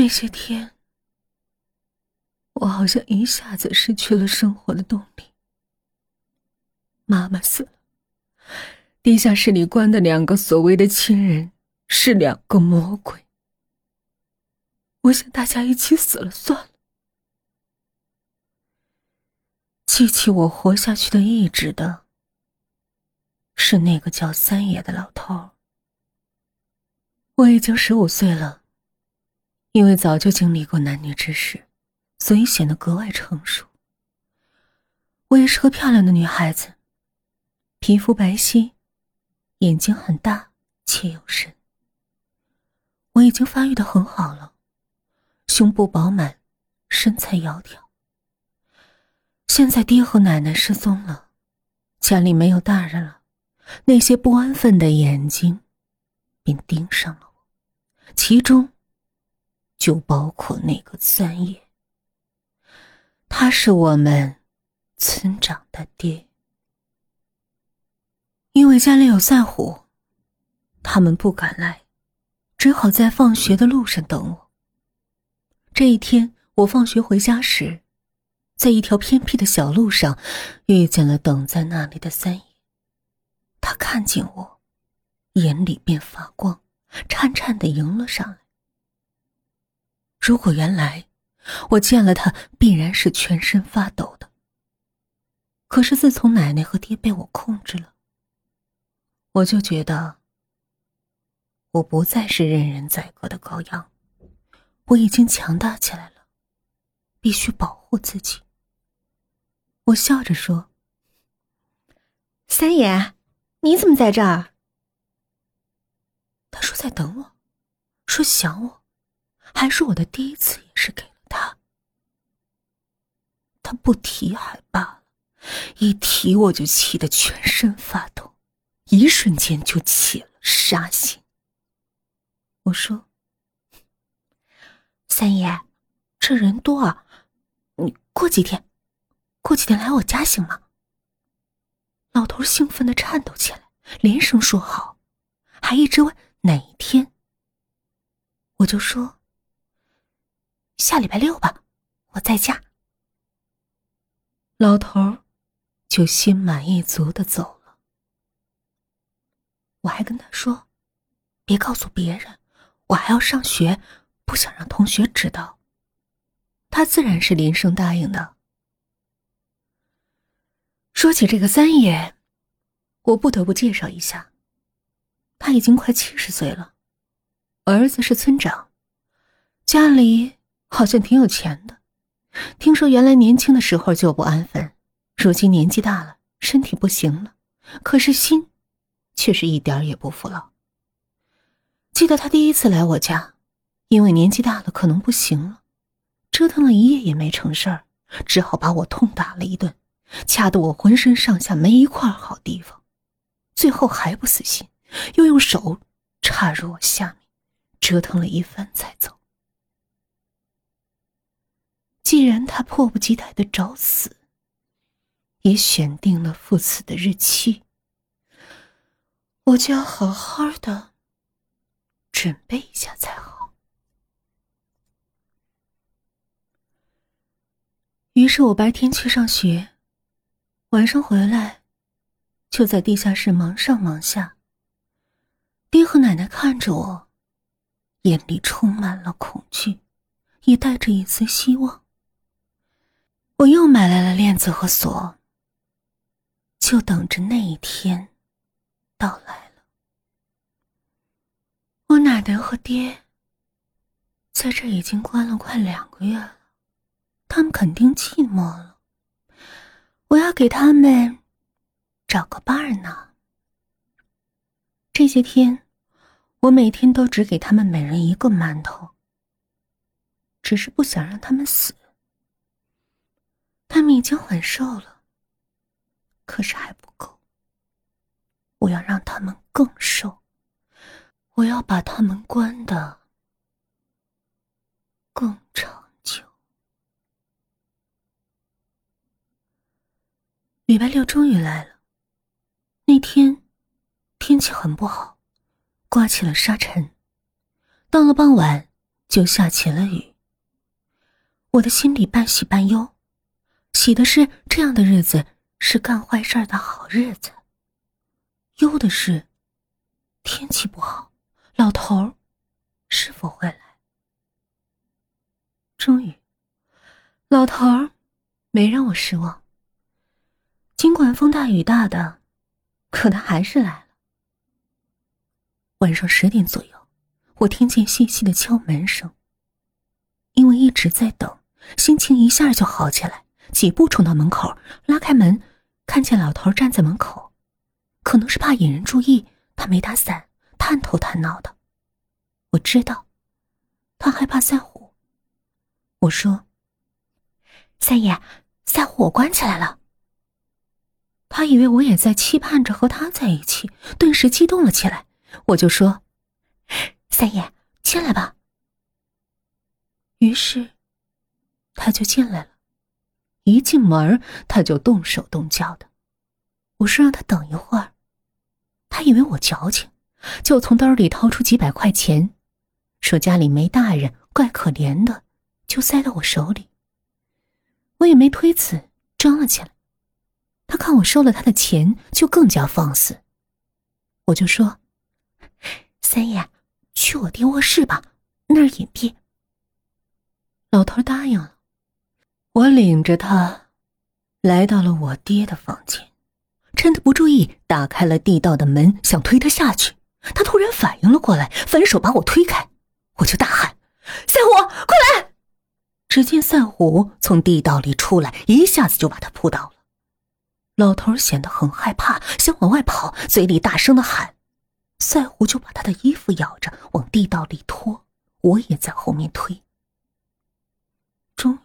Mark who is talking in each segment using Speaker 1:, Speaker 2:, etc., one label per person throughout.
Speaker 1: 那些天，我好像一下子失去了生活的动力。妈妈死了，地下室里关的两个所谓的亲人是两个魔鬼。我想大家一起死了算了。激起我活下去的意志的，是那个叫三爷的老头。我已经十五岁了，因为早就经历过男女之事，所以显得格外成熟。我也是个漂亮的女孩子，皮肤白皙，眼睛很大且有神。我已经发育的很好了，胸部饱满，身材窈窕。现在爹和奶奶失踪了，家里没有大人了，那些不安分的眼睛便盯上了我，其中就包括那个三爷。他是我们村长的爹，因为家里有赛虎，他们不敢来，只好在放学的路上等我。这一天，我放学回家时。在一条偏僻的小路上，遇见了等在那里的三爷。他看见我，眼里便发光，颤颤的迎了上来。如果原来我见了他，必然是全身发抖的。可是自从奶奶和爹被我控制了，我就觉得我不再是任人宰割的羔羊，我已经强大起来了，必须保护自己。我笑着说：“
Speaker 2: 三爷，你怎么在这儿？”
Speaker 1: 他说：“在等我，说想我，还说我的第一次也是给了他。他不提还罢了，一提我就气得全身发抖，一瞬间就起了杀心。”我说：“
Speaker 2: 三爷，这人多啊，你过几天。”过几天来我家行吗？
Speaker 1: 老头兴奋的颤抖起来，连声说好，还一直问哪一天。我就说下礼拜六吧，我在家。老头就心满意足的走了。我还跟他说，别告诉别人，我还要上学，不想让同学知道。他自然是连声答应的。说起这个三爷，我不得不介绍一下。他已经快七十岁了，儿子是村长，家里好像挺有钱的。听说原来年轻的时候就不安分，如今年纪大了，身体不行了，可是心却是一点也不服老。记得他第一次来我家，因为年纪大了可能不行了，折腾了一夜也没成事儿，只好把我痛打了一顿。掐得我浑身上下没一块好地方，最后还不死心，又用手插入我下面，折腾了一番才走。既然他迫不及待的找死，也选定了赴死的日期，我就要好好的准备一下才好。于是我白天去上学。晚上回来，就在地下室忙上忙下。爹和奶奶看着我，眼里充满了恐惧，也带着一丝希望。我又买来了链子和锁，就等着那一天到来了。我奶奶和爹在这已经关了快两个月了，他们肯定寂寞了。我要给他们找个伴儿呢。这些天，我每天都只给他们每人一个馒头，只是不想让他们死。已经很瘦了，可是还不够。我要让他们更瘦，我要把他们关的更长久。礼拜六终于来了。那天天气很不好，刮起了沙尘。到了傍晚，就下起了雨。我的心里半喜半忧，喜的是这样的日子是干坏事的好日子，忧的是天气不好，老头儿是否会来？终于，老头儿没让我失望。尽管风大雨大的，可他还是来了。晚上十点左右，我听见细细的敲门声。因为一直在等，心情一下就好起来，几步冲到门口，拉开门，看见老头站在门口，可能是怕引人注意，他没打伞，探头探脑的。我知道，他害怕赛虎。我说：“
Speaker 2: 三爷，赛虎我关起来了。”
Speaker 1: 他以为我也在期盼着和他在一起，顿时激动了起来。我就说：“
Speaker 2: 三爷，进来吧。”
Speaker 1: 于是，他就进来了。一进门，他就动手动脚的。我说让他等一会儿，他以为我矫情，就从兜里掏出几百块钱，说家里没大人，怪可怜的，就塞到我手里。我也没推辞，装了起来。他看我收了他的钱，就更加放肆。我就说：“
Speaker 2: 三爷，去我爹卧室吧，那儿隐蔽。”
Speaker 1: 老头答应了。我领着他来到了我爹的房间，趁他不注意，打开了地道的门，想推他下去。他突然反应了过来，反手把我推开，我就大喊：“赛虎，快来！”只见赛虎从地道里出来，一下子就把他扑倒了。老头显得很害怕，想往外跑，嘴里大声的喊。赛虎就把他的衣服咬着往地道里拖，我也在后面推。终于，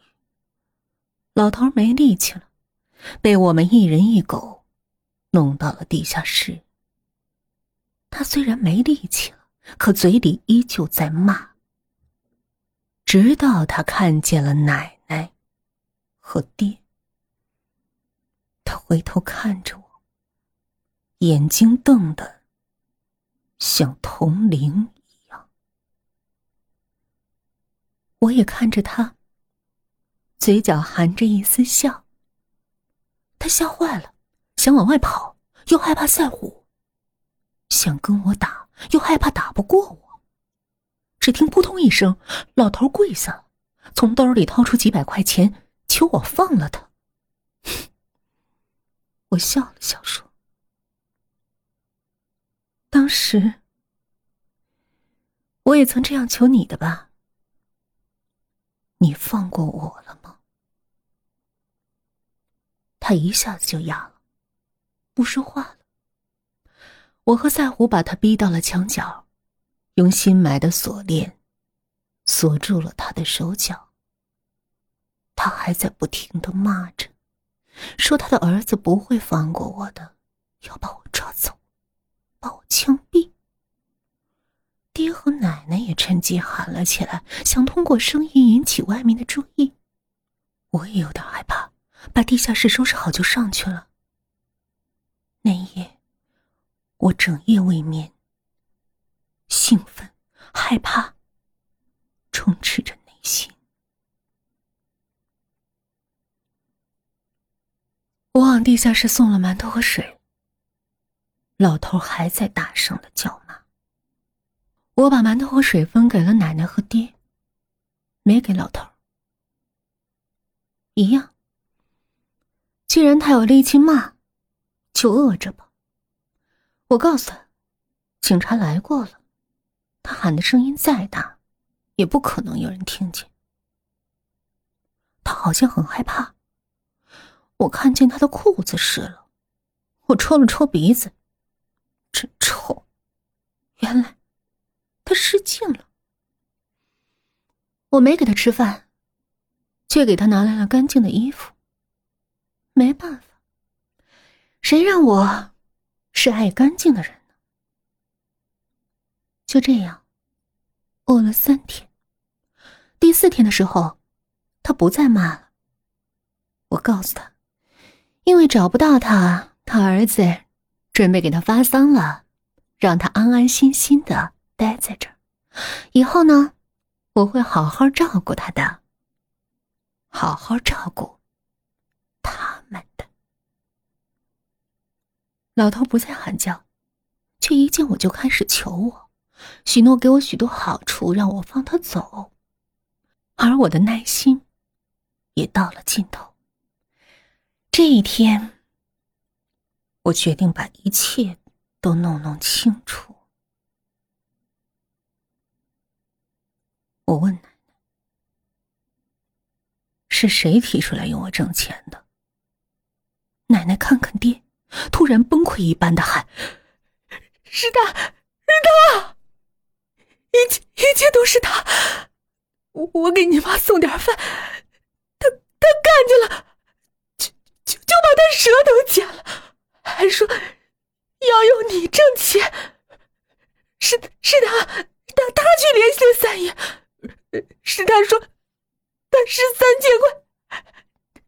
Speaker 1: 老头没力气了，被我们一人一狗弄到了地下室。他虽然没力气了，可嘴里依旧在骂。直到他看见了奶奶和爹。他回头看着我，眼睛瞪得像铜铃一样。我也看着他，嘴角含着一丝笑。他吓坏了，想往外跑，又害怕赛虎；想跟我打，又害怕打不过我。只听扑通一声，老头跪下了，从兜里掏出几百块钱，求我放了他。我笑了笑说：“当时我也曾这样求你的吧？你放过我了吗？”他一下子就哑了，不说话了。我和赛虎把他逼到了墙角，用新买的锁链锁住了他的手脚。他还在不停的骂着。说他的儿子不会放过我的，要把我抓走，把我枪毙。爹和奶奶也趁机喊了起来，想通过声音引起外面的注意。我也有点害怕，把地下室收拾好就上去了。那夜，我整夜未眠，兴奋、害怕，充斥着内心。我往地下室送了馒头和水。老头还在大声的叫骂。我把馒头和水分给了奶奶和爹，没给老头。一样。既然他有力气骂，就饿着吧。我告诉他，警察来过了，他喊的声音再大，也不可能有人听见。他好像很害怕。我看见他的裤子湿了，我戳了戳鼻子，真臭。原来他失禁了。我没给他吃饭，却给他拿来了干净的衣服。没办法，谁让我是爱干净的人呢？就这样，饿了三天。第四天的时候，他不再骂了。我告诉他。因为找不到他，他儿子准备给他发丧了，让他安安心心的待在这儿。以后呢，我会好好照顾他的，好好照顾他们的。老头不再喊叫，却一见我就开始求我，许诺给我许多好处，让我放他走。而我的耐心也到了尽头。这一天，我决定把一切都弄弄清楚。我问奶奶：“是谁提出来用我挣钱的？”奶奶看看爹。突然崩溃一般的喊：“是他，是他！一切一切都是他！我我给你妈送点饭，他他看见了，就就就把他舌头剪了，还说要用你挣钱。是是他，他他去联系了三爷，是他说他是三千块，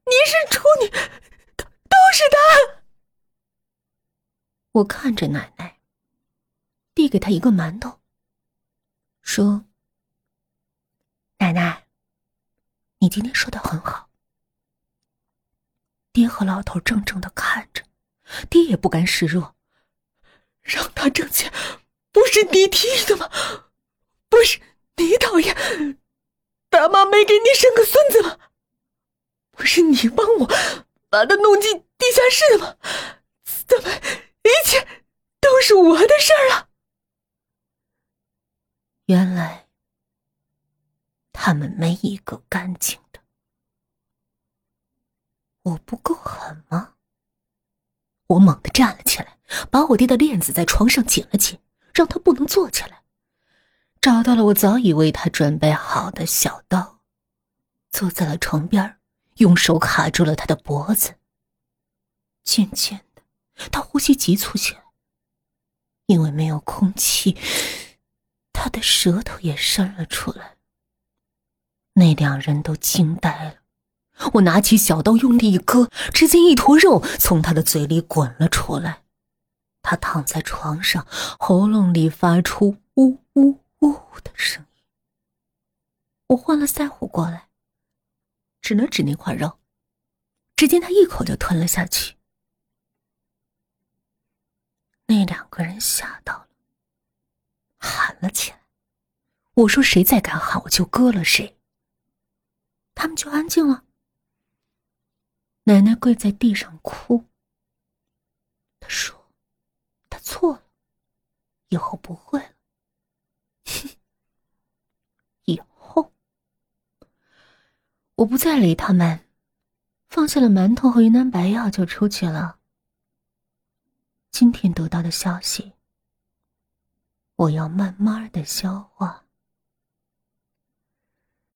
Speaker 1: 你是处女，都都是他。”我看着奶奶，递给她一个馒头，说：“奶奶，你今天说的很好。”爹和老头怔怔的看着，爹也不甘示弱，让他挣钱，不是你提议的吗？不是你讨厌大妈没给你生个孙子吗？不是你帮我把他弄进地下室的吗？我的事儿了。原来他们没一个干净的。我不够狠吗？我猛地站了起来，把我爹的链子在床上紧了紧，让他不能坐起来。找到了我早已为他准备好的小刀，坐在了床边，用手卡住了他的脖子。渐渐的。他呼吸急促起来，因为没有空气，他的舌头也伸了出来。那两人都惊呆了。我拿起小刀，用力一割，只见一坨肉从他的嘴里滚了出来。他躺在床上，喉咙里发出呜呜呜的声音。我换了腮胡过来，指了指那块肉，只见他一口就吞了下去。那两个人吓到了，喊了起来。我说：“谁再敢喊，我就割了谁。”他们就安静了。奶奶跪在地上哭。她说：“她错了，以后不会了。”哼，以后我不再理他们，放下了馒头和云南白药，就出去了。今天得到的消息，我要慢慢的消化。